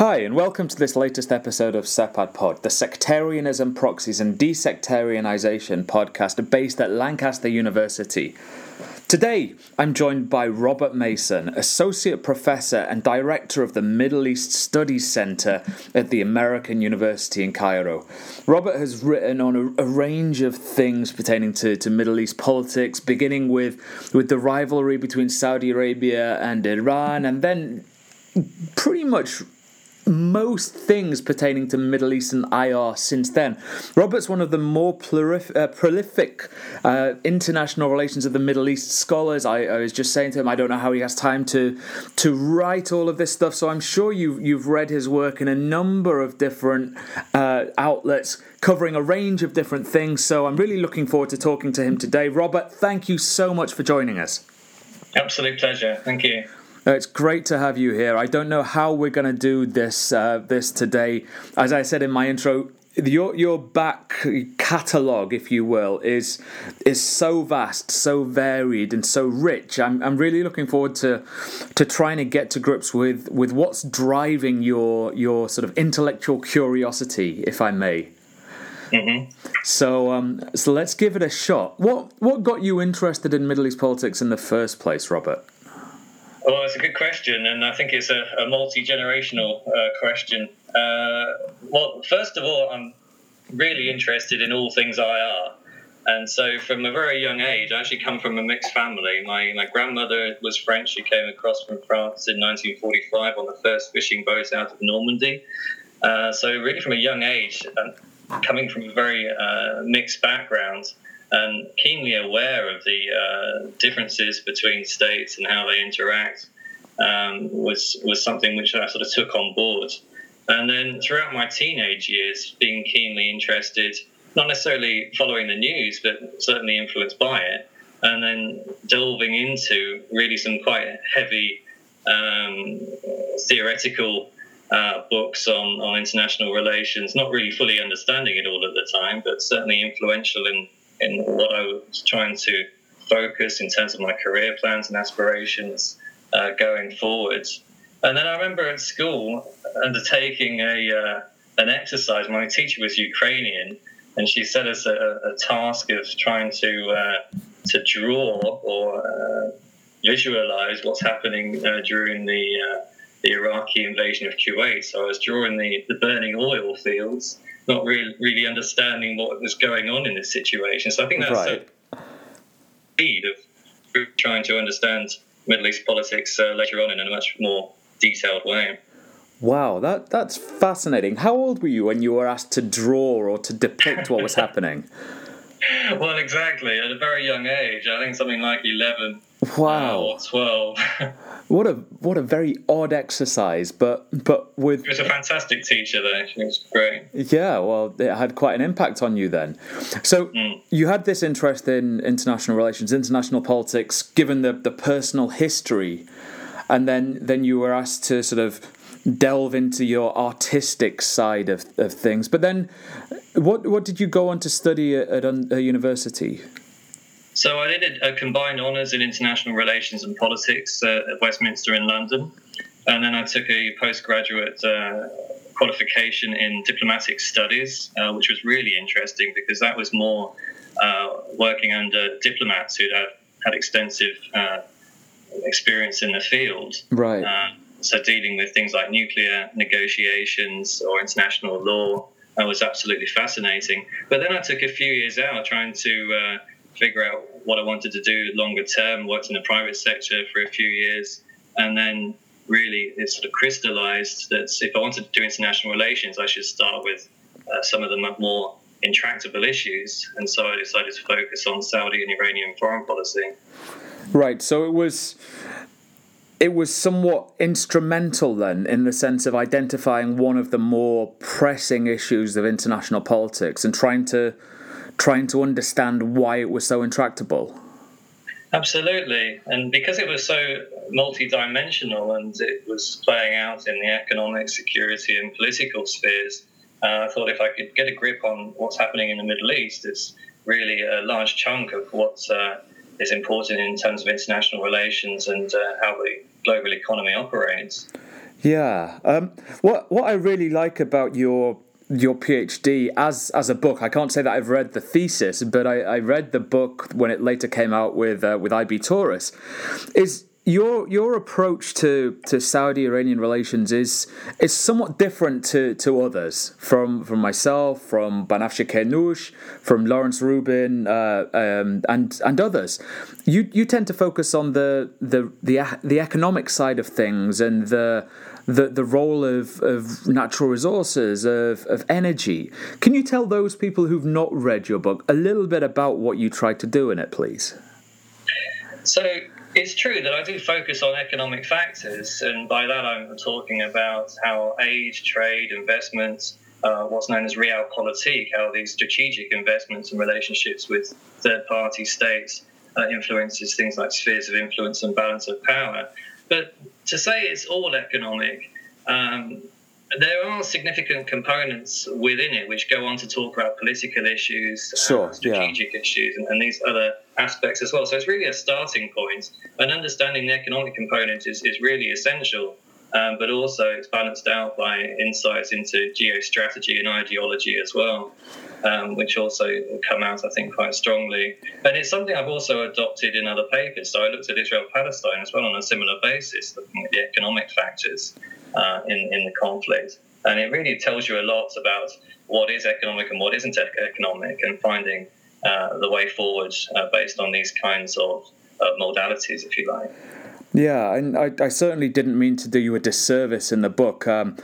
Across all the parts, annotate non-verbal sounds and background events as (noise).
Hi, and welcome to this latest episode of SEPAD Pod, the Sectarianism, Proxies, and Desectarianization podcast based at Lancaster University. Today, I'm joined by Robert Mason, Associate Professor and Director of the Middle East Studies Center at the American University in Cairo. Robert has written on a, a range of things pertaining to, to Middle East politics, beginning with, with the rivalry between Saudi Arabia and Iran, and then pretty much most things pertaining to Middle Eastern IR since then. Robert's one of the more plurif- uh, prolific uh, international relations of the Middle East scholars. I, I, was just saying to him, I don't know how he has time to to write all of this stuff. So I'm sure you've you've read his work in a number of different uh, outlets covering a range of different things. So I'm really looking forward to talking to him today. Robert, thank you so much for joining us. Absolute pleasure. Thank you. Uh, it's great to have you here. I don't know how we're going to do this uh, this today. As I said in my intro, your your back catalogue, if you will, is is so vast, so varied, and so rich. I'm I'm really looking forward to to trying to get to grips with with what's driving your your sort of intellectual curiosity, if I may. Mm-hmm. So um, so let's give it a shot. What what got you interested in Middle East politics in the first place, Robert? Well, it's a good question, and I think it's a, a multi generational uh, question. Uh, well, first of all, I'm really interested in all things IR. And so, from a very young age, I actually come from a mixed family. My, my grandmother was French. She came across from France in 1945 on the first fishing boat out of Normandy. Uh, so, really, from a young age, coming from a very uh, mixed background, and keenly aware of the uh, differences between states and how they interact um, was was something which I sort of took on board. And then throughout my teenage years, being keenly interested, not necessarily following the news, but certainly influenced by it, and then delving into really some quite heavy um, theoretical uh, books on, on international relations, not really fully understanding it all at the time, but certainly influential in in what I was trying to focus in terms of my career plans and aspirations uh, going forward. And then I remember at school undertaking a uh, an exercise. My teacher was Ukrainian, and she set us a, a task of trying to uh, to draw or uh, visualize what's happening uh, during the uh, the Iraqi invasion of Kuwait. So I was drawing the, the burning oil fields not really really understanding what was going on in this situation. So I think that's right. the speed of trying to understand Middle East politics uh, later on in a much more detailed way. Wow, that that's fascinating. How old were you when you were asked to draw or to depict what was (laughs) happening? well, exactly. At a very young age, I think something like eleven. Wow. Twelve. (laughs) What a what a very odd exercise, but but with. She was a fantastic teacher, though. She was great. Yeah, well, it had quite an impact on you then. So mm. you had this interest in international relations, international politics, given the the personal history, and then then you were asked to sort of delve into your artistic side of, of things. But then, what what did you go on to study at, at a university? So I did a, combined honours in international relations and politics uh, at Westminster in London, and then I took a postgraduate uh, qualification in diplomatic studies, uh, which was really interesting because that was more uh, working under diplomats who had had extensive uh, experience in the field. Right. Uh, so dealing with things like nuclear negotiations or international law. Was absolutely fascinating. But then I took a few years out trying to figure out what I wanted to do longer term. Worked in the private sector for a few years, and then really it sort of crystallized that if I wanted to do international relations, I should start with uh, some of the more intractable issues. And so I decided to focus on Saudi and Iranian foreign policy. Right. So it was it was somewhat instrumental then in the sense of identifying one of the more pressing issues of international politics and trying to trying to understand why it was so intractable. Absolutely. And because it was so multidimensional and it was playing out in the economic, security, and political spheres, uh, I thought if I could get a grip on what's happening in the Middle East, it's really a large chunk of what uh, is important in terms of international relations and uh, how the global economy operates. Yeah. Um, what what I really like about your your PhD as as a book, I can't say that I've read the thesis, but I, I read the book when it later came out with uh, with IB Tauris. Is your your approach to, to Saudi Iranian relations is is somewhat different to, to others from from myself, from Banafsheh Keynoush, from Lawrence Rubin, uh, um, and and others. You you tend to focus on the the the the economic side of things and the the, the role of, of natural resources, of, of energy. Can you tell those people who've not read your book a little bit about what you tried to do in it, please? So, it's true that I do focus on economic factors, and by that I'm talking about how aid, trade, investments, uh, what's known as realpolitik, how these strategic investments and relationships with third party states uh, influences things like spheres of influence and balance of power. But to say it's all economic, um, there are significant components within it which go on to talk about political issues, sure, uh, strategic yeah. issues, and, and, these other aspects as well. So it's really a starting point, and understanding the economic component is, is really essential. Um, but also it's balanced out by insights into geostrategy and ideology as well, um, which also come out, I think, quite strongly. And it's something I've also adopted in other papers. So I looked at Israel Palestine as well on a similar basis, looking at the economic factors uh, in, in the conflict. And it really tells you a lot about what is economic and what isn't economic, and finding uh, the way forward uh, based on these kinds of, of modalities, if you like. Yeah, and I, I, certainly didn't mean to do you a disservice in the book. Um,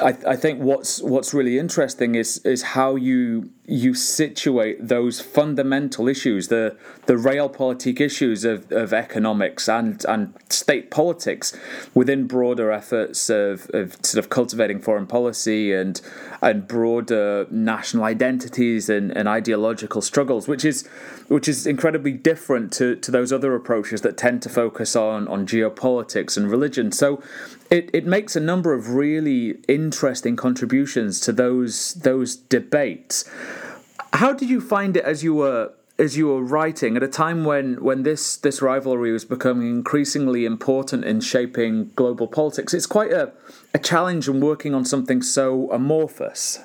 I, I, think what's what's really interesting is is how you you situate those fundamental issues, the the realpolitik issues of, of economics and, and state politics within broader efforts of, of sort of cultivating foreign policy and and broader national identities and, and ideological struggles, which is which is incredibly different to, to those other approaches that tend to focus on, on geopolitics and religion. So it, it makes a number of really interesting contributions to those those debates. How did you find it as you were as you were writing at a time when when this this rivalry was becoming increasingly important in shaping global politics? It's quite a, a challenge in working on something so amorphous.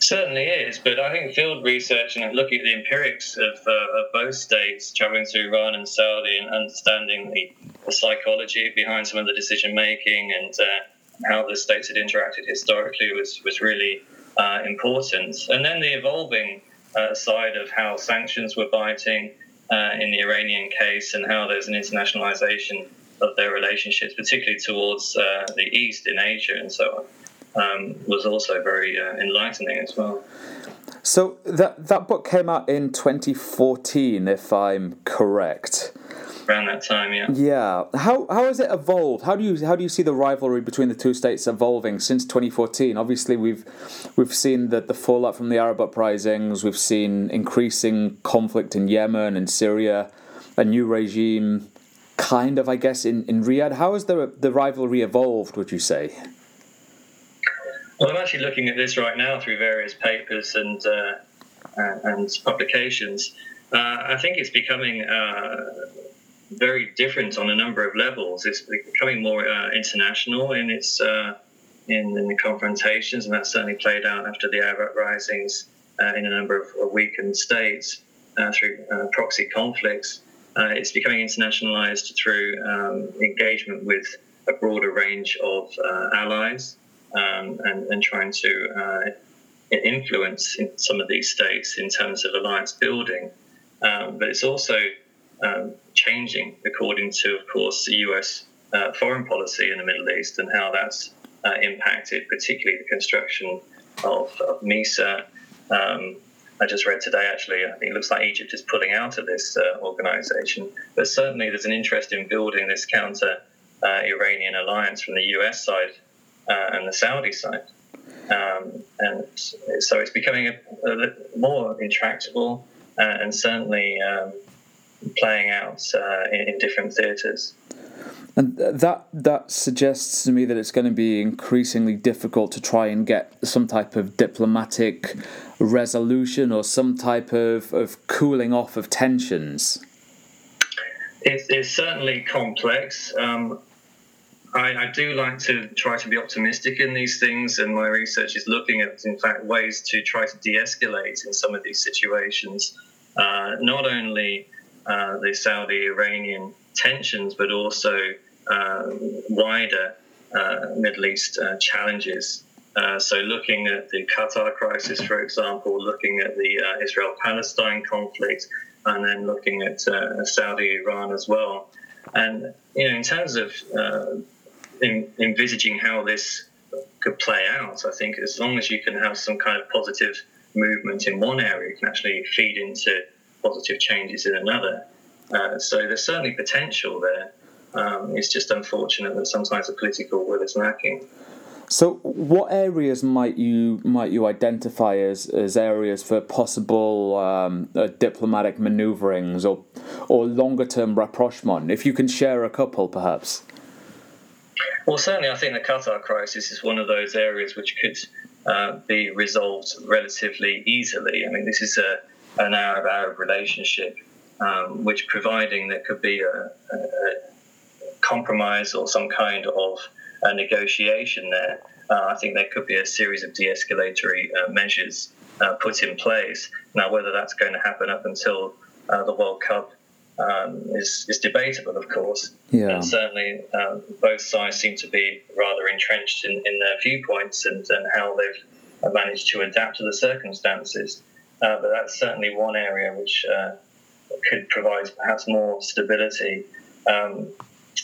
Certainly is, but I think field research and looking at the empirics of, uh, of both states, traveling through Iran and Saudi, and understanding the, the psychology behind some of the decision making and uh, how the states had interacted historically was was really uh, important. And then the evolving uh, side of how sanctions were biting uh, in the Iranian case, and how there's an internationalization of their relationships, particularly towards uh, the East in Asia and so on um, was also very uh, enlightening as well. So that that book came out in 2014, if I'm correct. Around that time, yeah. Yeah. How how has it evolved? How do you how do you see the rivalry between the two states evolving since 2014? Obviously, we've we've seen the the fallout from the Arab uprisings. We've seen increasing conflict in Yemen and Syria, a new regime, kind of, I guess, in in Riyadh. How has the the rivalry evolved? Would you say? Well, I'm actually looking at this right now through various papers and uh, and publications. Uh, I think it's becoming uh, very different on a number of levels. It's becoming more uh, international in its uh, in, in, the confrontations, and that certainly played out after the Arab uprisings uh, in a number of weakened states through proxy conflicts. it's becoming internationalized through um, engagement with a broader range of allies um, and, and, trying to uh, influence in some of these states in terms of alliance building. Um, but it's also um, changing according to, of course, the US uh, foreign policy in the Middle East and how that's uh, impacted, particularly the construction of, of MESA. Um, I just read today, actually, I think it looks like Egypt is pulling out of this uh, organization. But certainly there's an interest in building this counter uh, Iranian alliance from the US side uh, and the Saudi side. Um, and so it's becoming a, a more intractable uh, and certainly um, playing out uh, in, in, different theatres. And that that suggests to me that it's going to be increasingly difficult to try and get some type of diplomatic resolution or some type of, of cooling off of tensions. It's, it's certainly complex. Um, I, I, do like to try to be optimistic in these things, and my research is looking at, in fact, ways to try to de escalate in some of these situations. Uh, not only uh, the Saudi Iranian tensions, but also uh, wider uh, Middle East uh, challenges. Uh, so, looking at the Qatar crisis, for example, looking at the Israel Palestine conflict, and then looking at Saudi Iran as well. And, you know, in terms of in, envisaging how this could play out, I think as long as you can have some kind of positive movement in one area, you can actually feed into positive changes in another. Uh, so there's certainly potential there. Um, it's just unfortunate that sometimes the political will is lacking. So, what areas might you might you identify as, as areas for possible um, uh, diplomatic manoeuvrings or or longer term rapprochement? If you can share a couple, perhaps. Well, certainly, I think the Qatar crisis is one of those areas which could uh, be resolved relatively easily. I mean, this is a an Arab Arab relationship, um, which, providing there could be a, a, compromise or some kind of a negotiation there, uh, I think there could be a series of de escalatory uh, measures uh, put in place. Now, whether that's going to happen up until uh, the World Cup um, is, is debatable, of course. Yeah. And certainly, um, both sides seem to be rather entrenched in, in their viewpoints and, and how they've managed to adapt to the circumstances. Uh, but that's certainly one area which uh, could provide perhaps more stability. Um,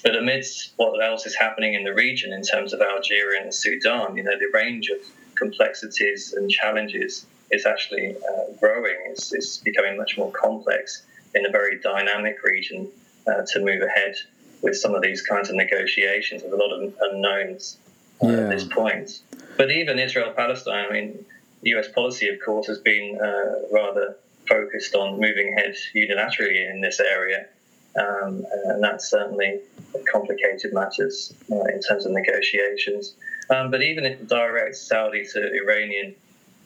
but amidst what else is happening in the region in terms of Algeria and Sudan, you know, the range of complexities and challenges is actually uh, growing. It's, it's, becoming much more complex in a very dynamic region uh, to move ahead with some of these kinds of negotiations with a lot of unknowns uh, yeah. at this point. But even Israel Palestine, I mean, US policy, of course, has been uh, rather focused on moving ahead unilaterally in this area. Um, and that's certainly complicated matters uh, in terms of negotiations. Um, but even if direct Saudi to Iranian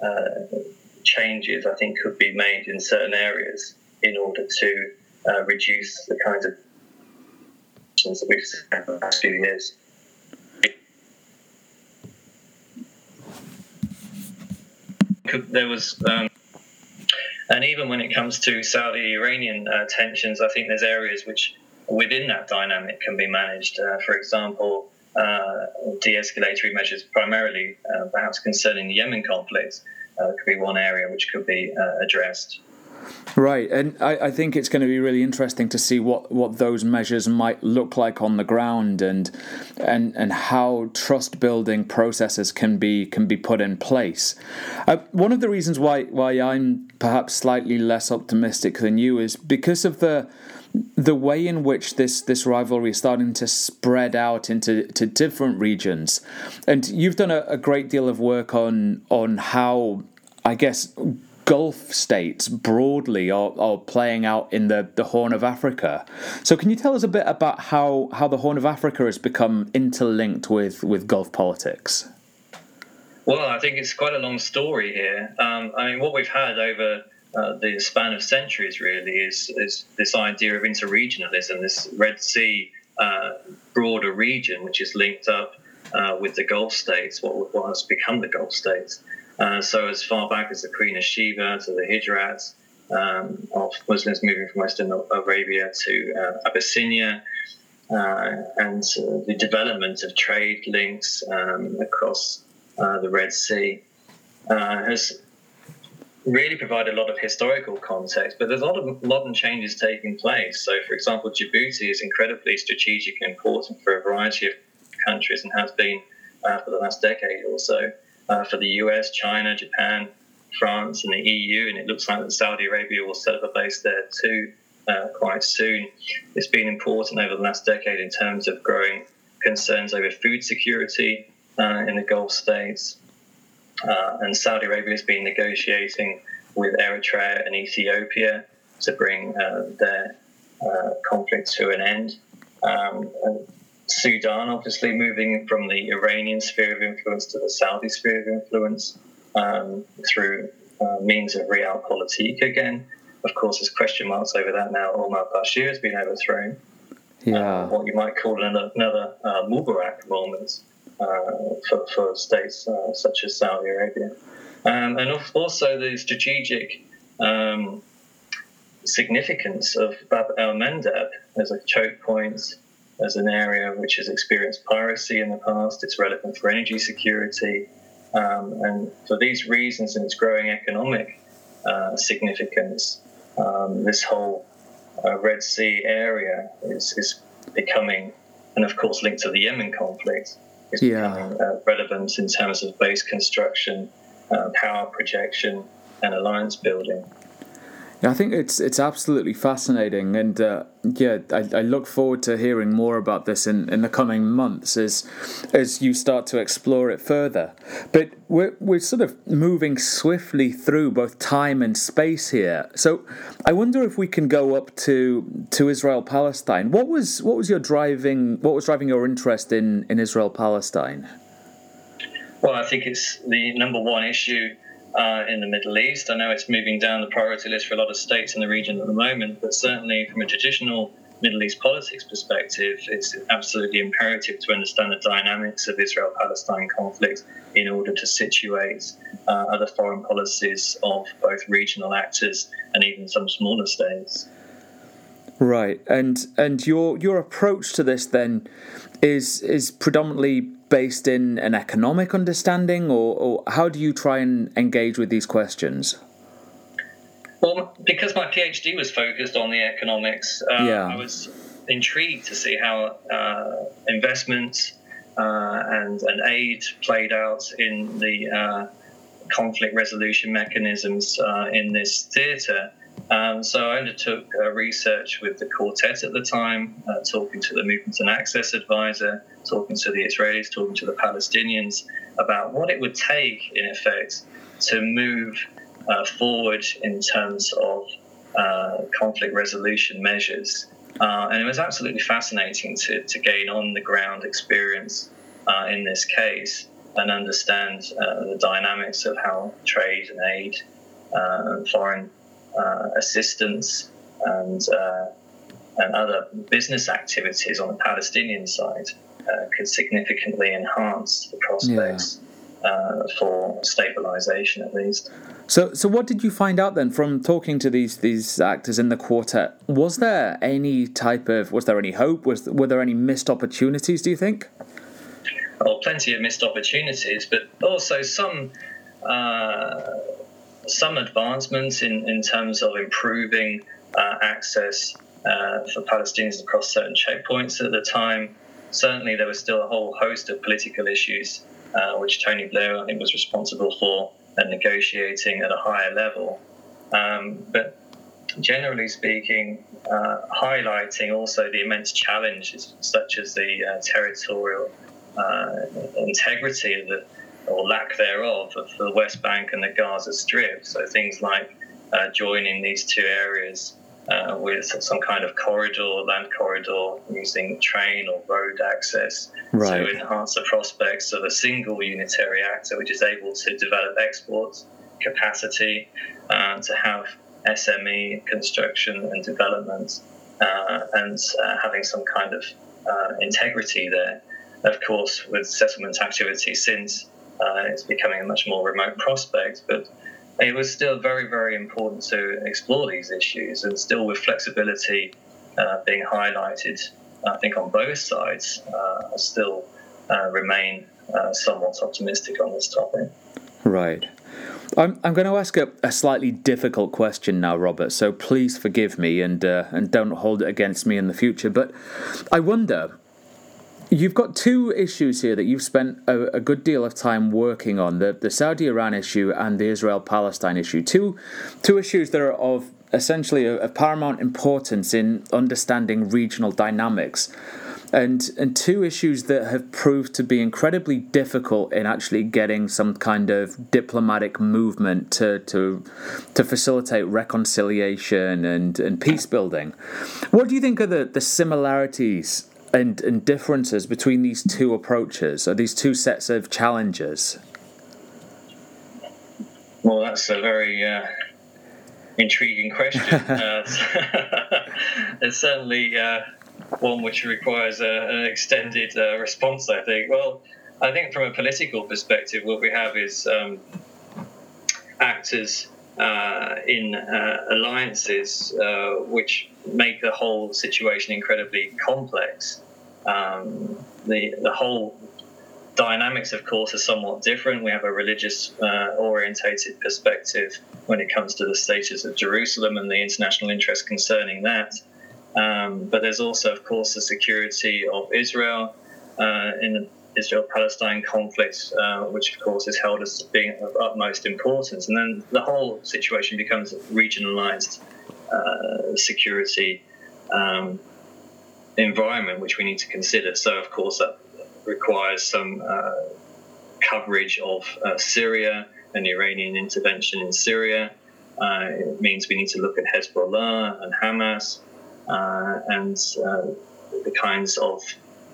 uh, changes, I think, could be made in certain areas in order to uh, reduce the kinds of that we've seen in the last few years. There was um, and even when it comes to Saudi Iranian uh, tensions, I think there's areas which within that dynamic can be managed. Uh, for example, uh, de escalatory measures, primarily uh, perhaps concerning the Yemen conflict, uh, could be one area which could be uh, addressed. Right, and I, I, think it's going to be really interesting to see what, what those measures might look like on the ground, and and and how trust building processes can be can be put in place. Uh, one of the reasons why why I'm perhaps slightly less optimistic than you is because of the the way in which this this rivalry is starting to spread out into to different regions, and you've done a, a great deal of work on on how I guess Gulf states broadly are, are playing out in the, the Horn of Africa. So, can you tell us a bit about how, how the Horn of Africa has become interlinked with, with Gulf politics? Well, I think it's quite a long story here. Um, I mean, what we've had over uh, the span of centuries really is, is this idea of interregionalism, this Red Sea uh, broader region, which is linked up uh, with the Gulf states, what, what has become the Gulf states. Uh, so as far back as the Queen of Sheba to the Hijrats um, of Muslims moving from Western Arabia to uh, Abyssinia, uh, and the development of trade links um, across uh, the Red Sea has really provide a lot of historical context, but there's a lot of modern changes taking place. So, for example, Djibouti is incredibly strategic and important for a variety of countries and has been uh, for the last decade or so uh, for the US, China, Japan, France, and the EU, and it looks like that Saudi Arabia will set up a base there too uh, quite soon. It's been important over the last decade in terms of growing concerns over food security uh, in the Gulf states. Uh, and Saudi Arabia has been negotiating with Eritrea and Ethiopia to bring uh, their uh, conflict to an end. Um, Sudan, obviously moving from the Iranian sphere of influence to the Saudi sphere of influence um, through uh, means of realpolitik again. Of course, there's question marks over that now. Omar Bashir has been overthrown. Yeah. Uh, what you might call another, another uh, Mubarak moment uh, for, for states uh, such as Saudi Arabia. Um, and also the strategic um, significance of Bab el Mandeb as a choke point, as an area which has experienced piracy in the past. It's relevant for energy security. Um, and for these reasons and its growing economic uh, significance, um, this whole uh, Red Sea area is, is becoming, and of course linked to the Yemen conflict, is Yeah. becoming uh, relevant in terms of base construction, uh, power projection, and alliance building. I think it's it's absolutely fascinating, and uh, yeah, I, I look forward to hearing more about this in, in the coming months as as you start to explore it further. But we're we're sort of moving swiftly through both time and space here. So I wonder if we can go up to to Israel Palestine. What was what was your driving what was driving your interest in in Israel Palestine? Well, I think it's the number one issue uh, in the Middle East. I know it's moving down the priority list for a lot of states in the region at the moment, but certainly from a traditional Middle East politics perspective, it's absolutely imperative to understand the dynamics of Israel Palestine conflict in order to situate uh, other foreign policies of both regional actors and even some smaller states. Right, and and your your approach to this then is is predominantly based in an economic understanding, or, or how do you try and engage with these questions? Well, because my PhD was focused on the economics, uh, Yeah. I was intrigued to see how uh, investments uh, and, and aid played out in the uh, conflict resolution mechanisms uh, in this theatre. Um, so I undertook uh, research with the quartet at the time, uh, talking to the Movement and Access Advisor, talking to the Israelis, talking to the Palestinians about what it would take, in effect, to move uh, forward in terms of uh, conflict resolution measures. Uh, and it was absolutely fascinating to, to gain on the ground experience uh, in this case and understand the dynamics of how trade and aid and foreign assistance and, uh, and other business activities on the Palestinian side uh, could significantly enhance the prospects uh, for stabilization, at least. So, so what did you find out then from talking to these these actors in the quartet? Was there any type of was there any hope? Was were there any missed opportunities? Do you think? Well, plenty of missed opportunities, but also some uh, some advancements in, in terms of improving uh, access uh, for Palestinians across certain checkpoints at the time. Certainly, there was still a whole host of political issues uh, which Tony Blair, I think, was responsible for and negotiating at a higher level. Um, but generally speaking, uh, highlighting also the immense challenges, such as the uh, territorial uh, integrity of the, or lack thereof of the West Bank and the Gaza Strip. So things like uh, joining these two areas uh, with some kind of corridor, land corridor, using train or road access Right. to enhance the prospects of a single unitary actor which is able to develop export capacity, uh, to have SME construction and development, uh, and uh, having some kind of uh, integrity there. Of course, with settlement activity since, uh, it's becoming a much more remote prospect, but it was still very, very important to explore these issues and still with flexibility uh, being highlighted, I think, on both sides, uh, I still uh, remain uh, somewhat optimistic on this topic. Right. I'm, I'm going to ask a, a slightly difficult question now, Robert. So please forgive me and uh, and don't hold it against me in the future. But I wonder, you've got two issues here that you've spent a, a good deal of time working on: the the Saudi Iran issue and the Israel Palestine issue. Two two issues that are of essentially of, paramount importance in understanding regional dynamics and and two issues that have proved to be incredibly difficult in actually getting some kind of diplomatic movement to to to facilitate reconciliation and, and peace building. What do you think are the, the similarities and, and differences between these two approaches or these two sets of challenges? Well, that's a very uh, intriguing question. (laughs) uh, (laughs) it's certainly uh, one which requires a, an extended uh, response. I think. Well, I think from a political perspective, what we have is um, actors uh, in uh, alliances uh, which make the whole situation incredibly complex. Um, the the whole dynamics, of course, are somewhat different. We have a religious uh, orientated perspective when it comes to the status of Jerusalem and the international interest concerning that. Um, but there's also, of course, the security of Israel uh, in the Israel Palestine conflict, uh, which, of course, is held as being of utmost importance. And then the whole situation becomes regionalized uh, security um, environment, which we need to consider. So, of course, that requires some uh, coverage of uh, Syria and Iranian intervention in Syria. Uh, it means we need to look at Hezbollah and Hamas uh, and uh, the kinds of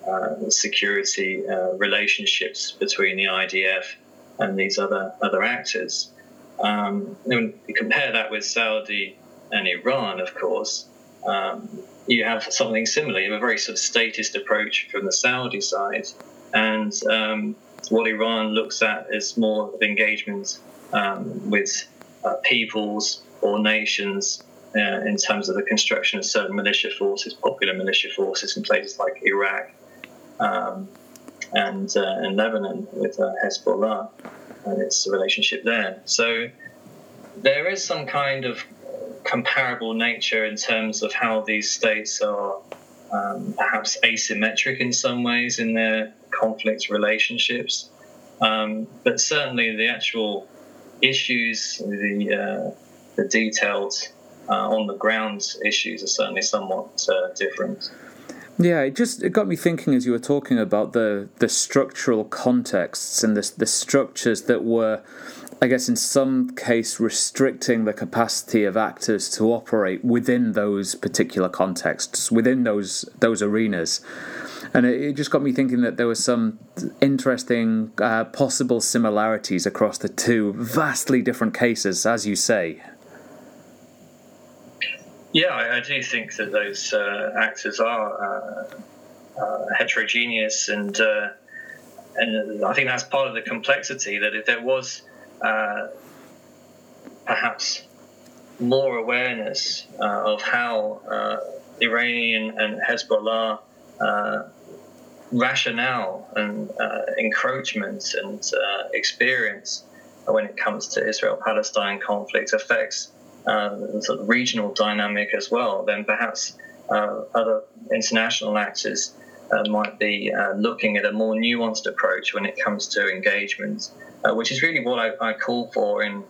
uh, security relationships between the IDF and these other other actors. Um, you compare that with Saudi and Iran, of course, um, you have something similar. You have a very sort of statist approach from the Saudi side, and um, what Iran looks at is more of engagement um, with uh, peoples or nations uh, in terms of the construction of certain militia forces, popular militia forces in places like Iraq um, and, uh, Lebanon with uh, Hezbollah and its relationship there. So there is some kind of comparable nature in terms of how these states are um, perhaps asymmetric in some ways in their conflict relationships. Um, but certainly the actual issues, the, uh, the detailed uh, on the ground issues are certainly somewhat uh, different. Yeah, it just it got me thinking as you were talking about the the structural contexts and the the structures that were I guess in some case restricting the capacity of actors to operate within those particular contexts, within those those arenas. And it, it just got me thinking that there were some interesting uh, possible similarities across the two vastly different cases, as you say. Yeah, I, I do think that those uh, actors are uh, uh heterogeneous, and uh, and I think that's part of the complexity. That if there was uh, perhaps more awareness uh, of how uh, Iranian and Hezbollah uh, rationale and uh, encroachment and experience when it comes to Israel-Palestine conflict affects sort of regional dynamic as well, then perhaps other international actors uh, might be uh, looking at a more nuanced approach when it comes to engagement uh, which is really what I, I, call for in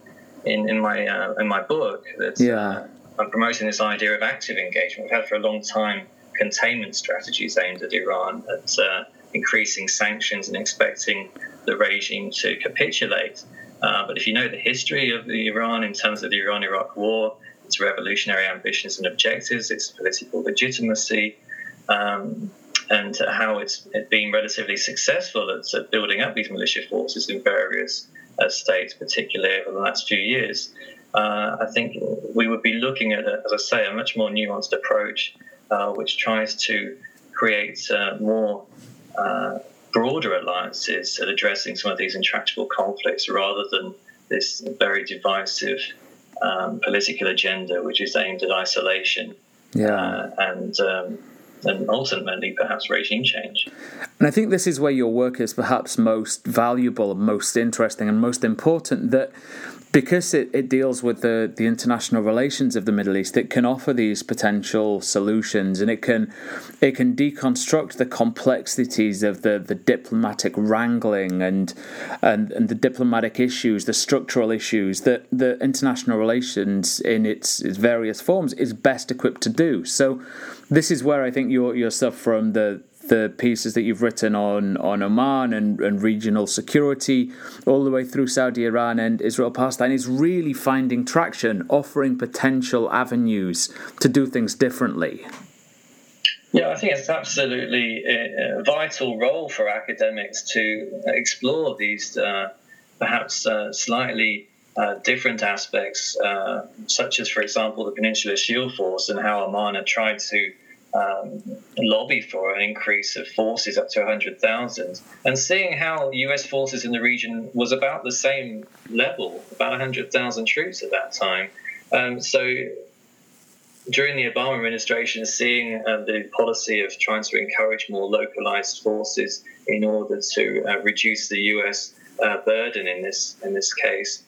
in, in my uh, in my book. That, yeah. Uh, I'm promoting this idea of active engagement. We've had for a long time containment strategies aimed at Iran, at uh, increasing sanctions and expecting the regime to capitulate. Uh, but if you know the history of the Iran in terms of the Iran-Iraq War, its revolutionary ambitions and objectives, its political legitimacy, um, and how it's been relatively successful at building up these militia forces in various uh, states, particularly over the last few years. Uh, I think we would be looking at, a, as I say, a much more nuanced approach, uh, which tries to create uh, more uh, broader alliances at addressing some of these intractable conflicts rather than this very divisive um, political agenda, which is aimed at isolation. Yeah. Uh, and um, and ultimately perhaps regime change. And I think this is where your work is perhaps most valuable, most interesting, and most important. That because it, it deals with the, the international relations of the Middle East, it can offer these potential solutions and it can it can deconstruct the complexities of the, the diplomatic wrangling and, and and the diplomatic issues, the structural issues that the international relations in its, its various forms is best equipped to do. So this is where I think your your stuff from the the pieces that you've written on, on Oman and, and regional security, all the way through Saudi Iran and Israel Palestine, is really finding traction, offering potential avenues to do things differently. Yeah, I think it's absolutely a, vital role for academics to explore these uh, perhaps uh, slightly uh, different aspects, uh, such as, for example, the Peninsula Shield Force and how Oman tried to um, lobby for an increase of forces up to 100,000. And seeing how US forces in the region was about the same level, about 100,000 troops at that time. Um, so during the Obama administration, seeing uh, the policy of trying to encourage more localized forces in order to uh, reduce the U.S. Uh, burden in this in this case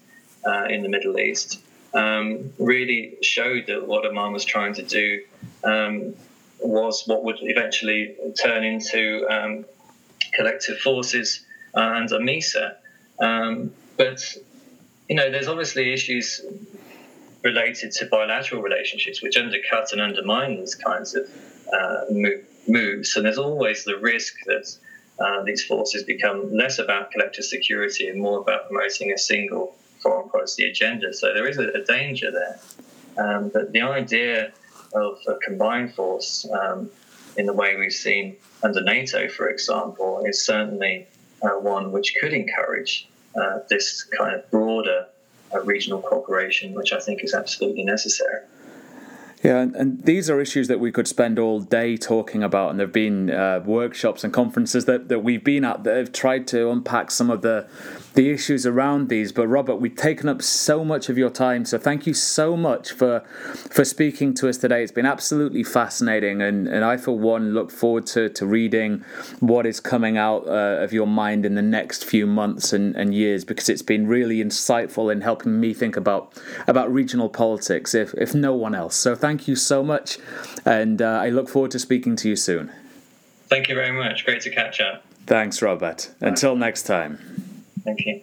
uh, in the Middle East, um, really showed that what Obama was trying to do um, was what would eventually turn into um, collective forces under MESA. Um, but you know, there's obviously issues related to bilateral relationships, which undercut and undermine these kinds of uh, moves. And there's always the risk that uh, these forces become less about collective security and more about promoting a single foreign policy agenda. So there is a, a danger there. Um, but the idea of a combined force, um, in the way we've seen under NATO, for example, is certainly uh, one which could encourage uh, this kind of broader regional cooperation, which I think is absolutely necessary. Yeah, and, and, these are issues that we could spend all day talking about, and there have been uh, workshops and conferences that, that we've been at that have tried to unpack some of the the issues around these. But Robert, we've taken up so much of your time, so thank you so much for for speaking to us today. It's been absolutely fascinating, and, and I, for one, look forward to, to reading what is coming out uh, of your mind in the next few months and, and years because it's been really insightful in helping me think about about regional politics, if if no one else. So thank you so much, and uh, I look forward to speaking to you soon. Thank you very much. Great to catch up. Thanks, Robert. Until next time. Thank you.